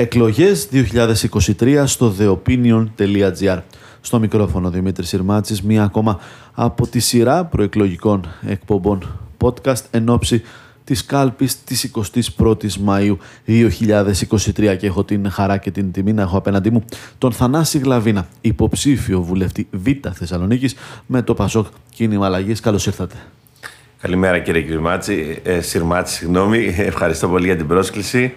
Εκλογές 2023 στο theopinion.gr Στο μικρόφωνο Δημήτρης Συρμάτσης, μία ακόμα από τη σειρά προεκλογικών εκπομπών podcast εν ώψη της κάλπης της 21ης Μαΐου 2023 και έχω την χαρά και την τιμή να έχω απέναντί μου τον Θανάση Γλαβίνα, υποψήφιο βουλευτή Β Θεσσαλονίκης με το Πασόκ Κίνημα Αλλαγής. Καλώς ήρθατε. Καλημέρα κύριε Κυρμάτση, ε, Συρμάτση, συγγνώμη. Ευχαριστώ πολύ για την πρόσκληση.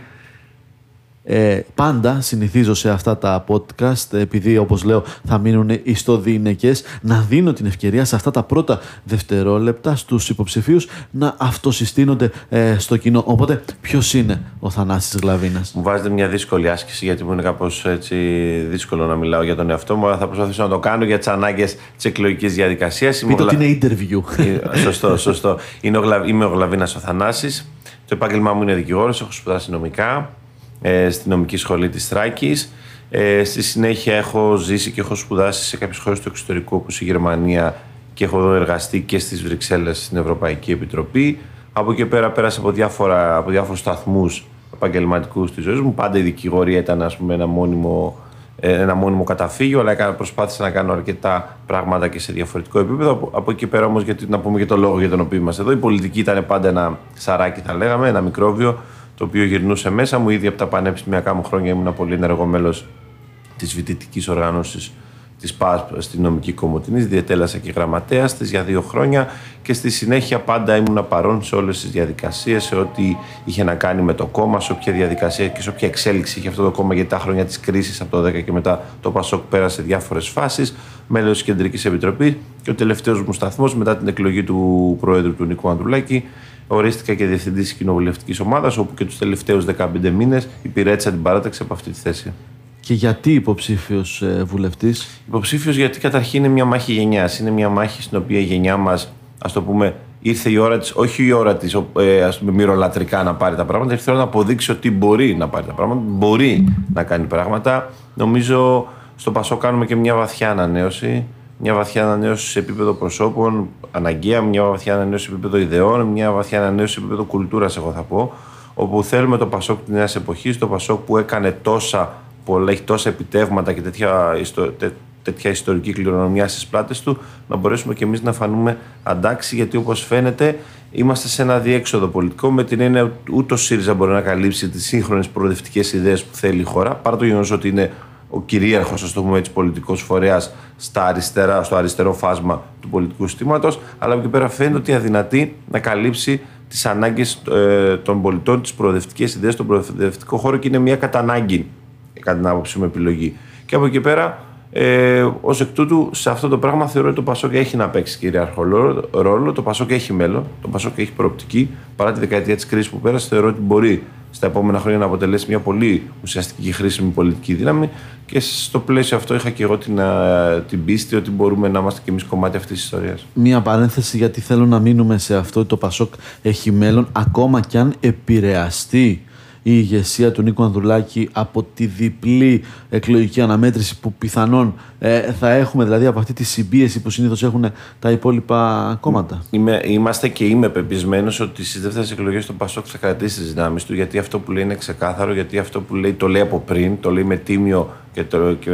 Ε, πάντα συνηθίζω σε αυτά τα podcast, επειδή όπως λέω θα μείνουν ιστοδυναικές, να δίνω την ευκαιρία σε αυτά τα πρώτα δευτερόλεπτα στους υποψηφίους να αυτοσυστήνονται ε, στο κοινό. Οπότε ποιος είναι ο Θανάσης Γλαβίνας; Μου βάζετε μια δύσκολη άσκηση γιατί μου είναι κάπως έτσι δύσκολο να μιλάω για τον εαυτό μου, αλλά θα προσπαθήσω να το κάνω για τις ανάγκες της εκλογικής διαδικασίας. Πείτε ότι είναι interview. Ε, σωστό, σωστό. Είμαι ο Γλαβίνας ο Θανάσης. Το επάγγελμά μου είναι δικηγόρος, έχω σπουδάσει νομικά ε, στη νομική σχολή της Θράκης. Ε, στη συνέχεια έχω ζήσει και έχω σπουδάσει σε κάποιες χώρες του εξωτερικού όπως η Γερμανία και έχω εργαστεί και στις Βρυξέλλες στην Ευρωπαϊκή Επιτροπή. Από εκεί πέρα πέρασα από, διάφορα, από διάφορους σταθμούς επαγγελματικούς της ζωής μου. Πάντα η δικηγορία ήταν ας πούμε, ένα, μόνιμο, ε, ένα μόνιμο καταφύγιο, αλλά προσπάθησα να κάνω αρκετά πράγματα και σε διαφορετικό επίπεδο. Από, από εκεί πέρα όμως, να πούμε και το λόγο για τον οποίο είμαστε εδώ, η πολιτική ήταν πάντα ένα σαράκι, θα λέγαμε, ένα μικρόβιο το οποίο γυρνούσε μέσα μου. Ήδη από τα πανεπιστημιακά μου χρόνια ήμουν πολύ ενεργό μέλος της φοιτητικής οργάνωσης της ΠΑΣΠ στην νομική κομμωτινή. Διετέλασα και γραμματέας της για δύο χρόνια και στη συνέχεια πάντα ήμουν παρόν σε όλες τις διαδικασίες, σε ό,τι είχε να κάνει με το κόμμα, σε όποια διαδικασία και σε όποια εξέλιξη είχε αυτό το κόμμα. Γιατί τα χρόνια της κρίσης από το 10 και μετά το ΠΑΣΟΚ πέρασε διάφορες φάσεις, μέλος της Κεντρικής Επιτροπής και ο τελευταίος μου σταθμός μετά την εκλογή του Προέδρου του Νίκου Ανδρουλάκη ορίστηκα και διευθυντής της κοινοβουλευτικής ομάδας, όπου και τους τελευταίους 15 μήνες υπηρέτησα την παράταξη από αυτή τη θέση. Και γιατί υποψήφιος ε, βουλευτής, Υποψήφιος γιατί καταρχήν είναι μια μάχη γενιάς. Είναι μια μάχη στην οποία η γενιά μας, ας το πούμε, ήρθε η ώρα της, όχι η ώρα της, ε, ας πούμε, μυρολατρικά να πάρει τα πράγματα, ήρθε η ώρα να αποδείξει ότι μπορεί να πάρει τα πράγματα, μπορεί να κάνει πράγματα. Νομίζω στο Πασό κάνουμε και μια βαθιά ανανέωση μια βαθιά ανανέωση σε επίπεδο προσώπων, αναγκαία, μια βαθιά ανανέωση σε επίπεδο ιδεών, μια βαθιά ανανέωση σε επίπεδο κουλτούρας, εγώ θα πω. Όπου θέλουμε το Πασόκ της νέας εποχής, το Πασόκ που έκανε τόσα πολλά, έχει τόσα επιτεύγματα και τέτοια, τέτοια ιστορική κληρονομιά στις πλάτες του, να μπορέσουμε και εμείς να φανούμε αντάξει, γιατί όπως φαίνεται είμαστε σε ένα διέξοδο πολιτικό με την έννοια ούτε ο ΣΥΡΙΖΑ μπορεί να καλύψει τις σύγχρονες προοδευτικές ιδέες που θέλει η χώρα, παρά το γεγονός ότι είναι ο κυρίαρχος, ας το πούμε έτσι, πολιτικός φορέας στο αριστερό φάσμα του πολιτικού συστήματος, αλλά από εκεί πέρα φαίνεται ότι αδυνατεί να καλύψει τις ανάγκες ε, των πολιτών, τις προοδευτικές ιδέες στον προοδευτικό χώρο και είναι μια κατανάγκη, κατά την άποψή μου, επιλογή. Και από εκεί πέρα, ε, ως εκ τούτου, σε αυτό το πράγμα θεωρώ ότι το Πασόκ έχει να παίξει κυρίαρχο ρόλο. Το Πασόκ έχει μέλλον, το Πασόκ έχει προοπτική. Παρά τη δεκαετία της κρίσης που πέρασε, θεωρώ ότι μπορεί στα επόμενα χρόνια να αποτελέσει μια πολύ ουσιαστική και χρήσιμη πολιτική δύναμη. Και στο πλαίσιο αυτό είχα και εγώ την, την πίστη ότι μπορούμε να είμαστε και εμείς κομμάτι αυτής της ιστορίας. Μία παρένθεση, γιατί θέλω να μείνουμε σε αυτό. Το Πασόκ έχει μέλλον, ακόμα κι αν επηρεαστεί η ηγεσία του Νίκου Ανδρουλάκη από τη διπλή εκλογική αναμέτρηση που πιθανόν ε, θα έχουμε, δηλαδή από αυτή τη συμπίεση που συνήθως έχουν τα υπόλοιπα κόμματα. Είμαι, είμαστε και είμαι πεπισμένος ότι στις δεύτερες εκλογές το Πασόκ θα κρατήσει τις δυνάμεις του, γιατί αυτό που λέει είναι ξεκάθαρο, γιατί αυτό που λέει το λέει από πριν, το λέει με τίμιο και, το, και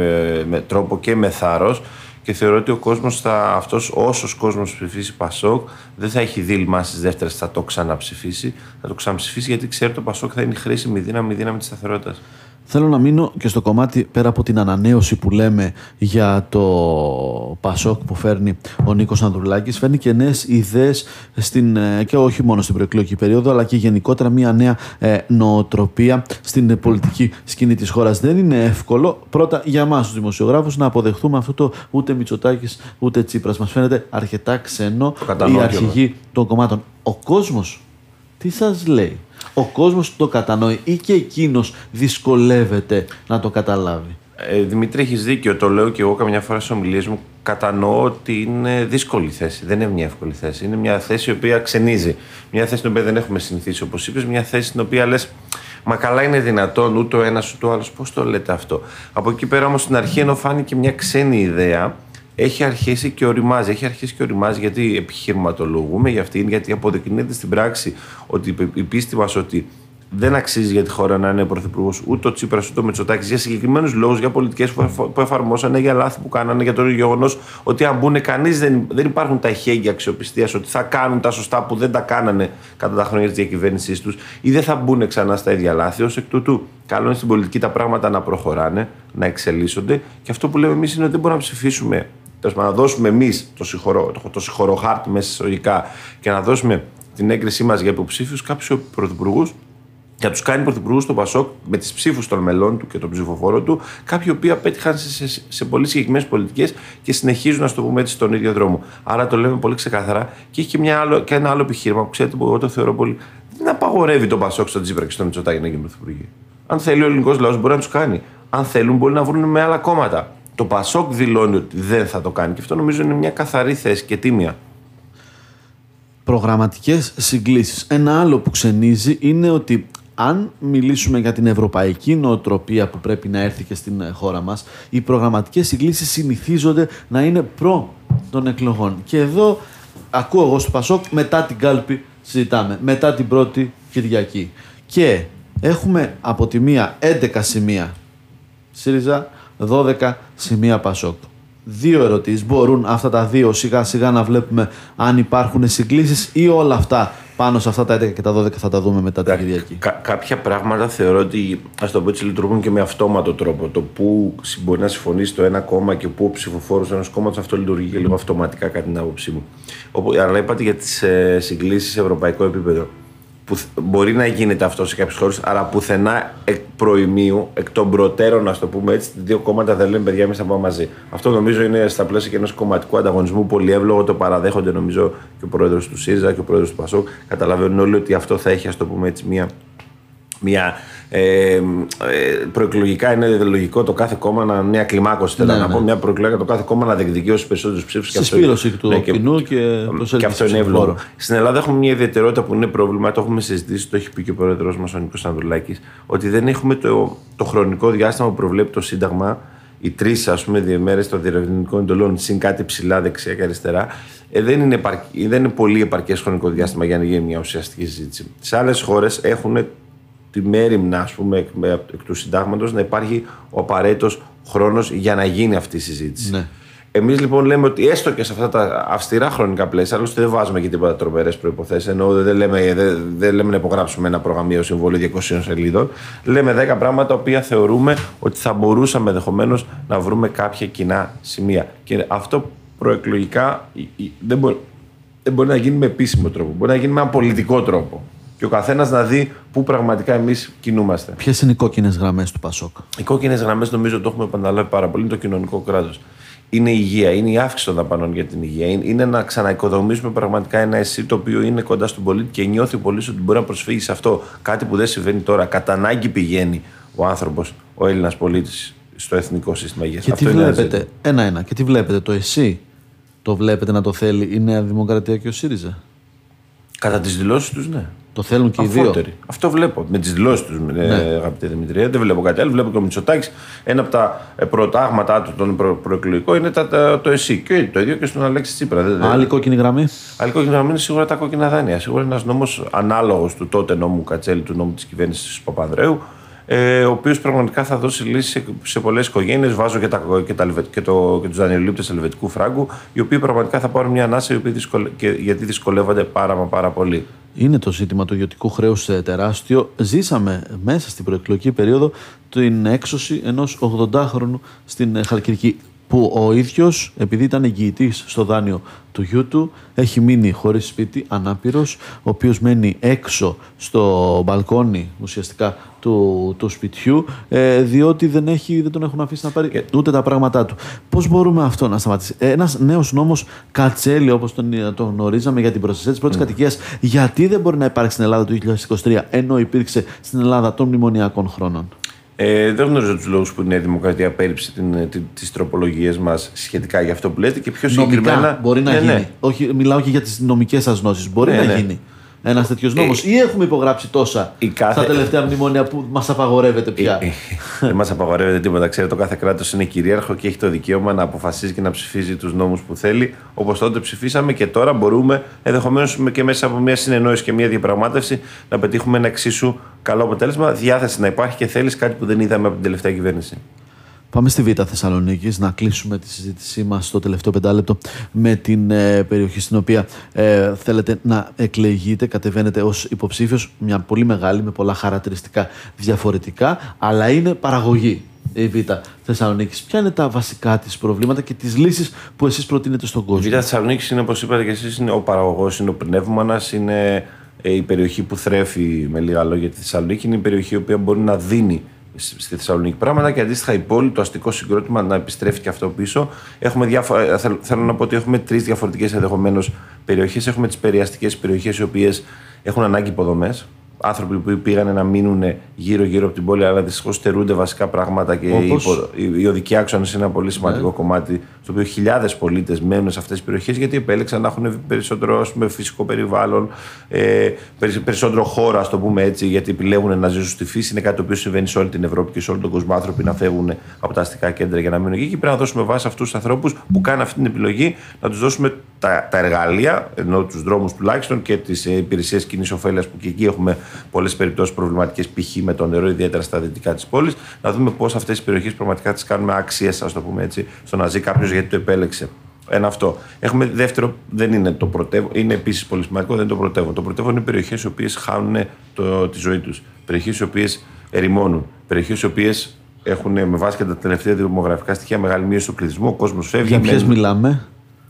με τρόπο και με θάρρος και θεωρώ ότι ο κόσμος θα, αυτός όσος κόσμος ψηφίσει Πασόκ δεν θα έχει δίλημα στις δεύτερες θα το ξαναψηφίσει, θα το ξαναψηφίσει γιατί ξέρει ότι το Πασόκ θα είναι χρήσιμη δύναμη, δύναμη της σταθερότητας. Θέλω να μείνω και στο κομμάτι πέρα από την ανανέωση που λέμε για το Πασόκ που φέρνει ο Νίκος Ανδρουλάκης. Φέρνει και νέες ιδέες ε, και όχι μόνο στην προεκλογική περίοδο, αλλά και γενικότερα μια νέα ε, νοοτροπία στην πολιτική σκηνή της χώρας. Δεν είναι εύκολο πρώτα για εμά τους δημοσιογράφους να αποδεχτούμε αυτό το ούτε Μητσοτάκης ούτε Τσίπρας. Μας φαίνεται αρκετά ξένο η αρχηγή των κομμάτων. Ο κόσμος τι σας λέει; Ο κόσμος το κατανοεί ή και εκείνος δυσκολεύεται να το καταλάβει. Ε, Δημήτρη, έχεις δίκιο. Το λέω και εγώ καμιά φορά στις ομιλίες μου. Κατανοώ ότι είναι δύσκολη θέση. Δεν είναι μια εύκολη θέση. Είναι μια θέση η οποία ξενίζει. Μια θέση την οποία δεν έχουμε συνηθίσει, όπως είπες. Μια θέση στην οποία λες, Μα καλά είναι δυνατόν ούτε ο ένας ούτε ο άλλος. Πώς το λέτε αυτό; Από εκεί πέρα όμως στην αρχή, ενώ φάνηκε μια ξένη ιδέα, έχει αρχίσει και οριμάζει. Έχει αρχίσει και οριμάζει γιατί επιχειρηματολογούμε για αυτήν, γιατί αποδεικνύεται στην πράξη ότι η πίστη μας ότι δεν αξίζει για τη χώρα να είναι πρωθυπουργός ούτε ο Τσίπρας ούτε ο Μητσοτάκης για συγκεκριμένους λόγους, για πολιτικές που εφαρμόσανε, για λάθη που κάνανε, για το γεγονός ότι αν μπουν κανείς δεν, δεν υπάρχουν τα ηχέγγυα αξιοπιστίας ότι θα κάνουν τα σωστά που δεν τα κάνανε κατά τα χρόνια της διακυβέρνησής τους ή δεν θα μπουν ξανά στα ίδια λάθη. Ω εκ τούτου, καλό είναι στην πολιτική τα πράγματα να προχωράνε, να εξελίσσονται και αυτό που λέμε εμείς είναι ότι δεν μπορούμε να ψηφίσουμε να δώσουμε εμείς το, συγχωρο, το, το συγχωροχάρτη μέσα εισαγωγικά και να δώσουμε την έγκρισή μας για υποψήφιους κάποιους πρωθυπουργούς για τους κάνει πρωθυπουργούς στο Πασόκ με τις ψήφους των μελών του και των ψηφοφόρων του, κάποιοι οποίοι απέτυχαν σε, σε, σε πολύ συγκεκριμένες πολιτικές και συνεχίζουν, να το πούμε έτσι, στον ίδιο δρόμο. Άρα το λέμε πολύ ξεκάθαρα και έχει και, μια άλλο, και ένα άλλο επιχείρημα που ξέρετε που εγώ το θεωρώ πολύ. Δεν απαγορεύει τον Πασόκ στον Τζίπρα και στον Μητσοτάκη να γίνουν πρωθυπουργοί. Αν θέλει ο ελληνικός λαός μπορεί να τους κάνει. Αν θέλουν μπορεί να βρουν με άλλα κόμματα. Το Πασόκ δηλώνει ότι δεν θα το κάνει και αυτό νομίζω είναι μια καθαρή θέση και τίμια προγραμματικές συγκλήσεις. Ένα άλλο που ξενίζει είναι ότι αν μιλήσουμε για την ευρωπαϊκή νοοτροπία που πρέπει να έρθει και στην χώρα μας, οι προγραμματικές συγκλήσεις συνηθίζονται να είναι προ των εκλογών. Και εδώ ακούω εγώ στο Πασόκ, μετά την κάλπη συζητάμε, μετά την πρώτη Κυριακή. Και έχουμε από τη μία 11 σημεία ΣΥΡΙΖΑ, 12 σημεία Πασόκ δύο ερωτήσεις. Μπορούν αυτά τα δύο σιγά σιγά να βλέπουμε αν υπάρχουν συγκλήσεις ή όλα αυτά πάνω σε αυτά τα 11 και τα 12 θα τα δούμε μετά την Κυριακή. κάποια πράγματα θεωρώ ότι ας το πω έτσι λειτουργούν και με αυτόματο τρόπο. Το που μπορεί να συμφωνήσει το ένα κόμμα και που ο ψηφοφόρος ενό κόμματος αυτό λειτουργεί και λίγο αυτοματικά κατά την άποψή μου. Αλλά είπατε για τις ε, συγκλήσεις σε ευρωπαϊκό επίπεδο που μπορεί να γίνεται αυτό σε κάποιες χώρες, αλλά πουθενά εκ προημίου, εκ των προτέρων, ας το πούμε έτσι, δύο κόμματα δεν λένε παιδιά, εμείς θα πάμε μαζί. Αυτό νομίζω είναι στα πλαίσια και ενός κομματικού ανταγωνισμού πολύ εύλογο. Το παραδέχονται νομίζω και ο πρόεδρος του ΣΥΡΙΖΑ και ο πρόεδρος του ΠΑΣΟΚ. Καταλαβαίνουν όλοι ότι αυτό θα έχει, ας το πούμε έτσι, μια, μια ε, ε, προεκλογικά είναι λογικό το κάθε κόμμα να μια κλιμάκωση. Θέλω ναι, να ναι. πω μια προεκλογικά το κάθε κόμμα να διεκδικεί όσου περισσότερους ψήφους. Στη σπήρωση του ναι, κοινού και, το Και αυτό είναι εύλογο. Στην Ελλάδα έχουμε μια ιδιαιτερότητα που είναι πρόβλημα, το έχουμε συζητήσει, το έχει πει και ο πρόεδρος μας ο Νίκος Ανδρουλάκης, ότι δεν έχουμε το, το χρονικό διάστημα που προβλέπει το Σύνταγμα οι τρεις μέρε των διερευνητικών εντολών, συν κάτι ψηλά δεξιά και αριστερά, ε, δεν, είναι δεν είναι πολύ επαρκές χρονικό διάστημα για να γίνει μια ουσιαστική συζήτηση. Σε άλλες χώρες έχουν τη μέρημνα ας πούμε, εκ, εκ του συντάγματος να υπάρχει ο απαραίτητος χρόνος για να γίνει αυτή η συζήτηση. Ναι. Εμείς λοιπόν λέμε ότι έστω και σε αυτά τα αυστηρά χρονικά πλαίσια, άλλωστε δεν βάζουμε και τίποτα τρομερές προποθέσει, ενώ δεν λέμε, δεν, δεν λέμε να υπογράψουμε ένα προγραμμίο συμβόλαιο 200 σελίδων. Λέμε 10 πράγματα τα οποία θεωρούμε ότι θα μπορούσαμε ενδεχομένως να βρούμε κάποια κοινά σημεία. Και αυτό προεκλογικά δεν μπορεί, δεν μπορεί να γίνει με επίσημο τρόπο. Μπορεί να γίνει με ένα πολιτικό τρόπο και ο καθένας να δει πού πραγματικά εμείς κινούμαστε. Ποιες είναι οι κόκκινες γραμμές του Πασόκ; Οι κόκκινες γραμμές νομίζω το έχουμε επαναλάβει πάρα πολύ. Είναι το κοινωνικό κράτος. Είναι η υγεία, είναι η αύξηση των δαπανών για την υγεία. Είναι να ξαναοικοδομήσουμε πραγματικά ένα εσύ το οποίο είναι κοντά στον πολίτη και νιώθει ο πολίτης ότι μπορεί να προσφύγει σε αυτό. Κάτι που δεν συμβαίνει τώρα. Κατά ανάγκη πηγαίνει ο άνθρωπος, ο Έλληνας πολίτης, στο εθνικό σύστημα υγείας. Και τι βλέπετε, ένα-ένα, και τι βλέπετε, το εσύ το βλέπετε να το θέλει η Νέα Δημοκρατία και ο ΣΥΡΙΖΑ; Κατά τις δηλώσεις τους, ναι. Το θέλουν και οι δύο. Αυτό βλέπω. Με τις δηλώσεις τους, ναι. αγαπητέ Δημητρία. Δεν βλέπω κάτι άλλο. Βλέπω και ο Μητσοτάκης. Ένα από τα ε, προτάγματά του των προ, προεκλογικών είναι τα, το ΕΣΥ. Και το ίδιο και στον Αλέξη Τσίπρα. Άλλη κόκκινη γραμμή. Άλλη κόκκινη γραμμή είναι σίγουρα τα κόκκινα δάνεια. Σίγουρα ένας νόμος ανάλογος του τότε νόμου Κατσέλη, του νόμου της κυβέρνησης Παπανδρέου, ε, ο οποίος πραγματικά θα δώσει λύσει σε πολλές οικογένειες. Βάζω και, τα, και, τα, και, το, και τους δανειολήπτες ελβετικού φράγκου, οι οποίοι πραγματικά θα πάρουν μια ανάσα γιατί δυσκολεύονται πάρα, πάρα πολύ. Είναι το ζήτημα του ιδιωτικού χρέους τεράστιο. Ζήσαμε μέσα στην προεκλογική περίοδο την έξωση ενός 80χρονου στην Χαλκιδική που ο ίδιος επειδή ήταν εγγυητής στο δάνειο του γιού του έχει μείνει χωρίς σπίτι, ανάπηρος ο οποίος μένει έξω στο μπαλκόνι ουσιαστικά του, του σπιτιού ε, διότι δεν, έχει, δεν τον έχουν αφήσει να πάρει ούτε τα πράγματά του. Πώς μπορούμε αυτό να σταματήσει; Ένας νέος νόμος κατσέλη όπως τον, τον γνωρίζαμε για την προστασία της πρώτης mm. κατοικίας γιατί δεν μπορεί να υπάρξει στην Ελλάδα το 2023 ενώ υπήρξε στην Ελλάδα των μνημονιακών χρόνων; Ε, δεν γνωρίζω τους λόγους που η Νέα Δημοκρατία πέριψε τις τροπολογίες μας σχετικά για αυτό που λέτε και πιο συγκεκριμένα. Νομικά μπορεί να ναι, γίνει. Ναι. Όχι, μιλάω και για τις νομικές σα γνώσει. Μπορεί ναι, να ναι. γίνει. Ένας τέτοιος νόμος, ή έχουμε υπογράψει τόσα κάθε... στα τελευταία μνημόνια που μας απαγορεύεται πια; Δεν μας απαγορεύεται τίποτα. Ξέρετε, το κάθε κράτος είναι κυρίαρχο και έχει το δικαίωμα να αποφασίζει και να ψηφίζει τους νόμους που θέλει. Όπως τότε ψηφίσαμε και τώρα μπορούμε ενδεχομένως και μέσα από μια συνεννόηση και μια διαπραγμάτευση να πετύχουμε ένα εξίσου καλό αποτέλεσμα. Διάθεση να υπάρχει και θέλεις κάτι που δεν είδαμε από την τελευταία κυβέρνηση. Πάμε στη Β' Θεσσαλονίκης να κλείσουμε τη συζήτησή μας στο τελευταίο πεντάλεπτο με την ε, περιοχή στην οποία ε, θέλετε να εκλεγείτε. Κατεβαίνετε ως υποψήφιος, μια πολύ μεγάλη με πολλά χαρακτηριστικά διαφορετικά, αλλά είναι παραγωγή η Β' Θεσσαλονίκης. Ποια είναι τα βασικά της προβλήματα και τις λύσεις που εσείς προτείνετε στον κόσμο. Η Β' Θεσσαλονίκης είναι, όπως είπατε και εσείς, είναι ο παραγωγός, είναι ο πνεύμονας, είναι ε, η περιοχή που θρέφει με λίγα λόγια τη Θεσσαλονίκη. Είναι η περιοχή η οποία μπορεί να δίνει στη Θεσσαλονίκη πράγματα και αντίστοιχα η πόλη, το αστικό συγκρότημα να επιστρέφει και αυτό πίσω. Έχουμε διάφορα, ε, θέλω να πω ότι έχουμε τρεις διαφορετικές ενδεχομένως περιοχές. Έχουμε τις περιαστικές περιοχές οι οποίες έχουν ανάγκη υποδομές άνθρωποι που πήγαν να μείνουν γύρω-γύρω από την πόλη, αλλά δυστυχώς στερούνται βασικά πράγματα και Όπως... η, οδική άξονα είναι ένα πολύ σημαντικό ναι. κομμάτι, στο οποίο χιλιάδες πολίτες μένουν σε αυτές τις περιοχές γιατί επέλεξαν να έχουν περισσότερο πούμε, φυσικό περιβάλλον, ε, περισσότερο χώρο, ας το πούμε έτσι, γιατί επιλέγουν να ζήσουν στη φύση. Είναι κάτι το οποίο συμβαίνει σε όλη την Ευρώπη και σε όλο τον κόσμο. Άνθρωποι να φεύγουν από τα αστικά κέντρα για να μείνουν εκεί. Και πρέπει να δώσουμε βάση αυτούς τους ανθρώπους που κάνουν αυτή την επιλογή, να τους δώσουμε τα, τα εργαλεία, ενώ τους δρόμους τουλάχιστον και τις υπηρεσίες κοινής ωφέλειας που και εκεί έχουμε πολλές περιπτώσεις προβληματικές, π.χ. με το νερό, ιδιαίτερα στα δυτικά της πόλης, να δούμε πώς αυτές τι περιοχές πραγματικά τις κάνουμε άξιε, ας το πούμε έτσι, στο να ζει κάποιος γιατί το επέλεξε. Ένα αυτό. Έχουμε δεύτερο, δεν είναι το πρωτεύον, είναι επίσης πολύ σημαντικό, δεν είναι το πρωτεύον. Το πρωτεύον είναι περιοχές οι οποίες χάνουν το, τη ζωή τους. Περιοχές οι οποίες ερημώνουν. Περιοχές οι οποίες έχουν με βάση και τα τελευταία δημογραφικά στοιχεία μεγάλη μείωση του πληθυσμού. Ο κόσμος φεύγει. Για ποιες μιλάμε;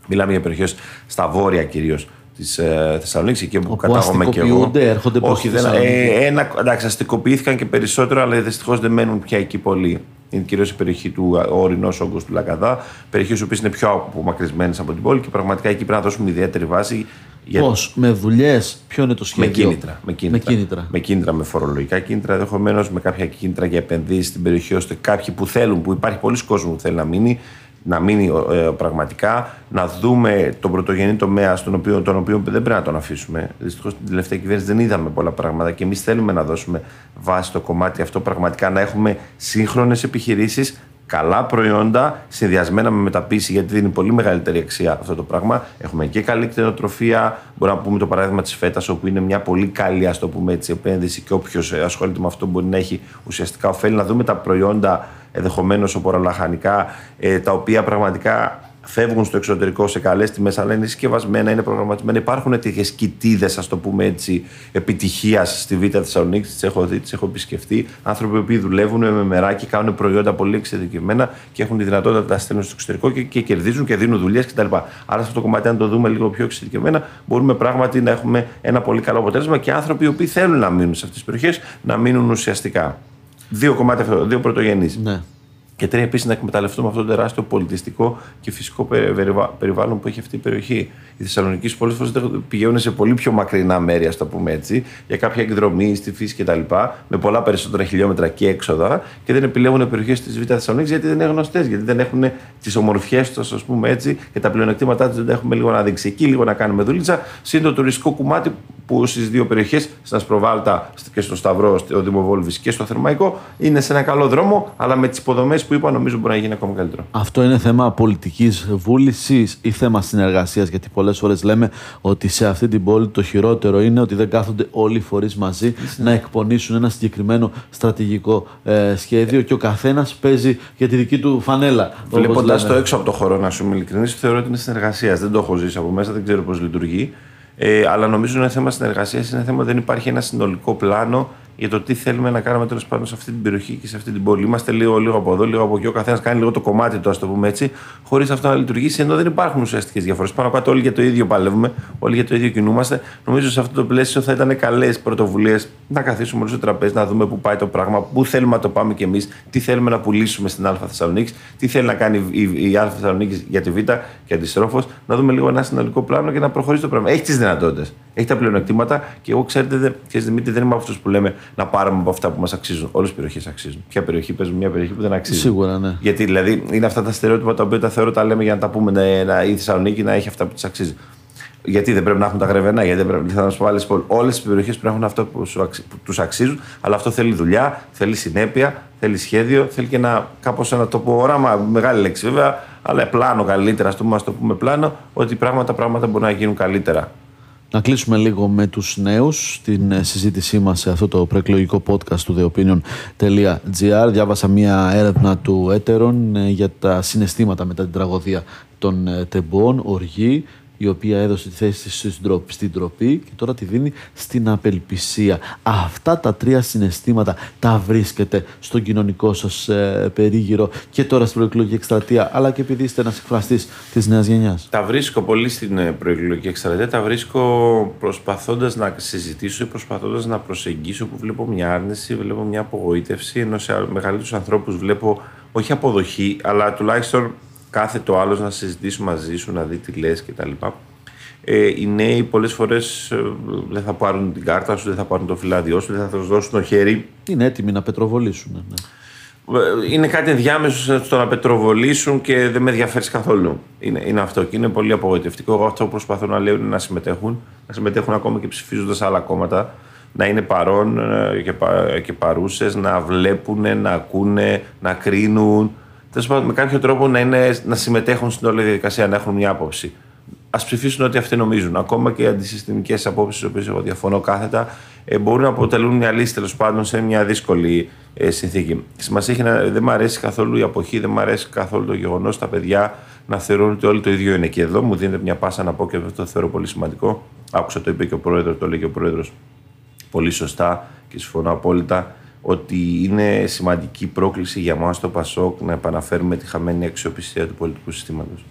Μιλάμε για περιοχές στα βόρεια κυρίως της ε, Θεσσαλονίκης, εκεί που κατάγομαι και εγώ. έρχονται Όχι, δεν, ε, ένα, εντάξει, αστικοποιήθηκαν και περισσότερο, αλλά δυστυχώς δεν μένουν πια εκεί πολύ. Είναι κυρίως η περιοχή του ορεινός όγκος του Λακαδά, περιοχές οι οποίες είναι πιο απομακρυσμένες από την πόλη και πραγματικά εκεί πρέπει να δώσουμε ιδιαίτερη βάση. Για... Πώς, με δουλειές, ποιο είναι το σχέδιο; Με κίνητρα. Με κίνητρα, με, κίνητρα. με, κίνητρα, με φορολογικά κίνητρα, ενδεχομένως με κάποια κίνητρα για επενδύσεις στην περιοχή, ώστε κάποιοι που θέλουν, που υπάρχει πολλοί κόσμος που θέλει να μείνει, να μείνει ε, πραγματικά, να δούμε τον πρωτογενή τομέα στον οποίο, τον οποίο δεν πρέπει να τον αφήσουμε. Δυστυχώς στην τελευταία κυβέρνηση δεν είδαμε πολλά πράγματα και εμείς θέλουμε να δώσουμε βάση στο κομμάτι αυτό πραγματικά να έχουμε σύγχρονες επιχειρήσεις, καλά προϊόντα, συνδυασμένα με μεταποίηση, γιατί δίνει πολύ μεγαλύτερη αξία αυτό το πράγμα. Έχουμε και καλή κτηνοτροφία. Μπορούμε να πούμε το παράδειγμα της φέτας, όπου είναι μια πολύ καλή ας το πούμε έτσι, επένδυση και όποιος ασχολείται με αυτό μπορεί να έχει ουσιαστικά ωφέλη. Να δούμε τα προϊόντα ενδεχομένως οπορολαχανικά, ε, τα οποία πραγματικά φεύγουν στο εξωτερικό σε καλές τιμές, αλλά είναι συσκευασμένα, είναι προγραμματισμένα. Υπάρχουν τέτοιες κοιτίδες, ας το πούμε έτσι, επιτυχίας στη Β' Θεσσαλονίκη. Τις έχω δει, τις έχω επισκεφτεί. Άνθρωποι που δουλεύουν με μεράκι, κάνουν προϊόντα πολύ εξειδικευμένα και έχουν τη δυνατότητα να τα στέλνουν στο εξωτερικό και, και κερδίζουν και δίνουν δουλειές κτλ. Άρα, σε αυτό το κομμάτι, αν το δούμε λίγο πιο εξειδικευμένα, μπορούμε πράγματι να έχουμε ένα πολύ καλό αποτέλεσμα και άνθρωποι οι οποίοι θέλουν να μείνουν σε αυτές τις περιοχές να μείνουν ουσιαστικά. Δύο κομμάτια αυτό, δύο πρωτογενείς. Ναι. Και τρία, επίσης να εκμεταλλευτούμε αυτό το τεράστιο πολιτιστικό και φυσικό περιβάλλον που έχει αυτή η περιοχή. Οι Θεσσαλονίκη πολλές φορές πηγαίνουν σε πολύ πιο μακρινά μέρη, ας το πούμε έτσι, για κάποια εκδρομή στη φύση κτλ. Με πολλά περισσότερα χιλιόμετρα και έξοδα και δεν επιλέγουν περιοχές της Β' Θεσσαλονίκης γιατί δεν είναι γνωστές, γιατί δεν έχουν τις ομορφιές τους, ας πούμε έτσι, και τα πλεονεκτήματά τους δεν τα έχουμε λίγο να δείξει. Εκεί λίγο να κάνουμε δουλίτσα. Συν το τουριστικό κομμάτι που στις δύο περιοχές, στα Σπροβάλτα και στο Σταυρό, στο Δημοβόλβης και στο Θερμαϊκό, είναι σε ένα καλό δρόμο, αλλά με τις υποδομές που είπα νομίζω μπορεί να γίνει ακόμα καλύτερο. Αυτό είναι θέμα πολιτικής βούλησης ή θέμα συνεργασίας, γιατί πολλές φορές λέμε ότι σε αυτή την πόλη το χειρότερο είναι ότι δεν κάθονται όλοι οι φορείς μαζί να εκπονήσουν ένα συγκεκριμένο στρατηγικό ε, σχέδιο και ο καθένας παίζει για τη δική του φανέλα. Βλέποντα το έξω από το χώρο, να σου είμαι ειλικρινής, θεωρώ ότι είναι συνεργασίας. Δεν το έχω ζήσει από μέσα, δεν ξέρω πώς λειτουργεί. Ε, αλλά νομίζω είναι θέμα συνεργασίας, είναι θέμα δεν υπάρχει ένα συνολικό πλάνο για το τι θέλουμε να κάνουμε τέλος πάντων σε αυτή την περιοχή και σε αυτή την πόλη. Είμαστε λίγο, λίγο από εδώ, λίγο από εκεί. Ο καθένας κάνει λίγο το κομμάτι του, ας το πούμε έτσι, χωρίς αυτό να λειτουργήσει, ενώ δεν υπάρχουν ουσιαστικές διαφορές. Πάνω κάτω όλοι για το ίδιο παλεύουμε, όλοι για το ίδιο κινούμαστε. Νομίζω σε αυτό το πλαίσιο θα ήταν καλές πρωτοβουλίες να καθίσουμε όλοι στο τραπέζι, να δούμε πού πάει το πράγμα, πού θέλουμε να το πάμε κι εμείς, τι θέλουμε να πουλήσουμε στην Α Θεσσαλονίκης, τι θέλει να κάνει η, η Α Θεσσαλονίκης για τη Β και αντιστρόφως, να δούμε λίγο ένα συνολικό πλάνο και να προχωρήσει το πράγμα. Έχει τις δυνατότητες, έχει τα πλεονεκτήματα και εγώ ξέρετε, κύριε Δημήτρη, δεν είμαι αυτούς που λέμε να πάρουμε από αυτά που μας αξίζουν. Όλες οι περιοχές αξίζουν. Ποια περιοχή παίζουν μια περιοχή που δεν αξίζει. Σίγουρα, ναι. Γιατί δηλαδή είναι αυτά τα στερεότυπα τα οποία τα θεωρώ τα λέμε για να τα πούμε ναι, να, η Θεσσαλονίκη να έχει αυτά που της αξίζει. Γιατί δεν πρέπει να έχουν τα γρεβενά, γιατί δεν πρέπει να σου βάλει όλες τις περιοχές που έχουν αυτό που, που τους αξίζουν. Αλλά αυτό θέλει δουλειά, θέλει συνέπεια, θέλει σχέδιο, θέλει και ένα κάπως ένα τόπο όραμα. Μεγάλη λέξη βέβαια, αλλά πλάνο καλύτερα, ας πούμε, το πούμε πλάνο, ότι πράγματα, πράγματα μπορούν να γίνουν καλύτερα. Να κλείσουμε λίγο με τους νέους την ε, συζήτησή μας σε αυτό το προεκλογικό podcast του theopinion.gr. Διάβασα μια έρευνα του Έτερον ε, για τα συναισθήματα μετά την τραγωδία των ε, τεμπών, οργή, η οποία έδωσε τη θέση της στην τροπή και τώρα τη δίνει στην απελπισία. Αυτά τα τρία συναισθήματα τα βρίσκετε στον κοινωνικό σας ε, περίγυρο και τώρα στην προεκλογική εκστρατεία, αλλά και επειδή είστε ένας εκφραστής της νέας γενιάς. Τα βρίσκω πολύ στην ε, προεκλογική εκστρατεία, τα βρίσκω προσπαθώντας να συζητήσω ή προσπαθώντας να προσεγγίσω που βλέπω μια άρνηση, βλέπω μια απογοήτευση, ενώ σε μεγαλύτερους ανθρώπους βλέπω όχι αποδοχή, αλλά τουλάχιστον κάθε το άλλο να συζητήσει μαζί σου, να δει τι λες κτλ. Ε, οι νέοι πολλές φορές ε, δεν θα πάρουν την κάρτα σου, δεν θα πάρουν το φυλάδιό σου, δεν θα σου δώσουν το χέρι. Είναι έτοιμοι να πετροβολήσουν. Ναι. Ε, είναι κάτι ενδιάμεσο στο να πετροβολήσουν και δεν με ενδιαφέρει καθόλου. Είναι, είναι αυτό και είναι πολύ απογοητευτικό. Εγώ αυτό που προσπαθώ να λέω είναι να συμμετέχουν, να συμμετέχουν ακόμα και ψηφίζοντας άλλα κόμματα, να είναι παρόν ε, και, και παρούσες, να βλέπουν, να ακούνε, να κρίνουν, τέλος πάντων με κάποιο τρόπο να, είναι, να συμμετέχουν στην όλη διαδικασία, να έχουν μια άποψη. Α ψηφίσουν ό,τι αυτοί νομίζουν. Ακόμα και οι αντισυστημικές απόψεις, τι οποίες εγώ διαφωνώ κάθετα, ε, μπορούν να αποτελούν μια λύση τέλος πάντων σε μια δύσκολη ε, συνθήκη. Σημασία έχει να δεν μου αρέσει καθόλου η αποχή, δεν μου αρέσει καθόλου το γεγονός τα παιδιά να θεωρούν ότι όλοι το ίδιο είναι. Και εδώ μου δίνεται μια πάσα να πω και αυτό το θεωρώ πολύ σημαντικό. Άκουσα το είπε και ο πρόεδρος, το λέει και ο πρόεδρος πολύ σωστά και συμφωνώ απόλυτα ότι είναι σημαντική πρόκληση για μας το ΠΑΣΟΚ να επαναφέρουμε τη χαμένη αξιοπιστία του πολιτικού συστήματος.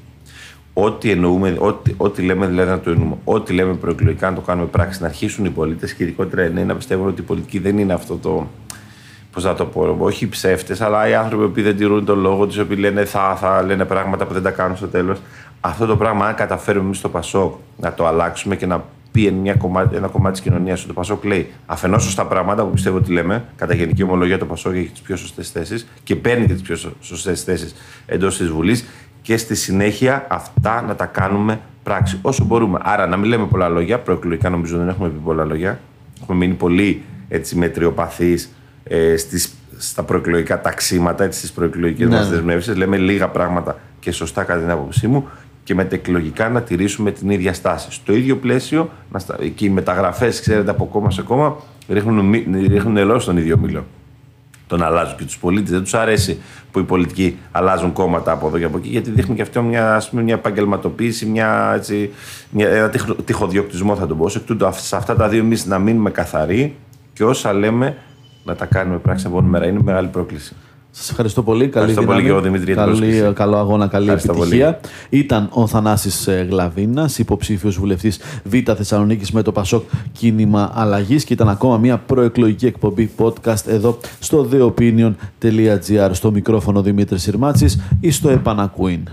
Ό,τι εννοούμε, ό,τι, ό,τι λέμε δηλαδή να το εννοούμε, ό,τι λέμε προεκλογικά να το κάνουμε πράξη, να αρχίσουν οι πολίτες και ειδικότερα οι νέοι να πιστεύουν ότι η πολιτική δεν είναι αυτό το. Πώς να το πω, όχι οι ψεύτες, αλλά οι άνθρωποι που δεν τηρούν τον λόγο τους, οι οποίοι λένε θα, θα λένε πράγματα που δεν τα κάνουν στο τέλος. Αυτό το πράγμα, αν καταφέρουμε εμείς στο Πασόκ να το αλλάξουμε και να πει μια κομμάτι, ένα κομμάτι της κοινωνίας ότι το Πασόκ λέει αφενός σωστά πράγματα που πιστεύω ότι λέμε, κατά γενική ομολογία το Πασόκ έχει τις πιο σωστές θέσεις και παίρνει και τις πιο σωστές θέσεις εντός της Βουλής και στη συνέχεια αυτά να τα κάνουμε πράξη όσο μπορούμε. Άρα να μην λέμε πολλά λόγια, προεκλογικά νομίζω δεν έχουμε πει πολλά λόγια. Έχουμε μείνει πολύ έτσι μετριοπαθείς ε, στις, στα προεκλογικά ταξίματα, στις προεκλογικές ναι. μας ναι. δεσμεύσεις. Λέμε λίγα πράγματα και σωστά κατά την άποψή μου και μετεκλογικά να τηρήσουμε την ίδια στάση. Στο ίδιο πλαίσιο, και οι μεταγραφές, ξέρετε, από κόμμα σε κόμμα ρίχνουν, ρίχνουν νερό στον ίδιο μήλο. Τον αλλάζουν και τους πολίτες. Δεν τους αρέσει που οι πολιτικοί αλλάζουν κόμματα από εδώ και από εκεί, γιατί δείχνουν και αυτό μια, ας πούμε, μια επαγγελματοποίηση, μια, έτσι, μια, ένα τυχοδιοκτισμό, θα το πω. Εκ τούτου, σε αυτά τα δύο εμείς να μείνουμε καθαροί και όσα λέμε να τα κάνουμε πράξη από μέρα. Είναι μεγάλη πρόκληση. Σας ευχαριστώ πολύ. Καλή ευχαριστώ πολύ και εγώ, Δημήτρη, καλή, Καλό αγώνα, καλή επιτυχία. Ήταν ο Θανάσης ε, Γλαβίνας, υποψήφιος βουλευτής Β' Θεσσαλονίκης με το Πασόκ Κίνημα Αλλαγής και ήταν ακόμα μια προεκλογική εκπομπή podcast εδώ στο theopinion.gr. Στο μικρόφωνο Δημήτρης Συρμάτσης ή στο επανακούιν.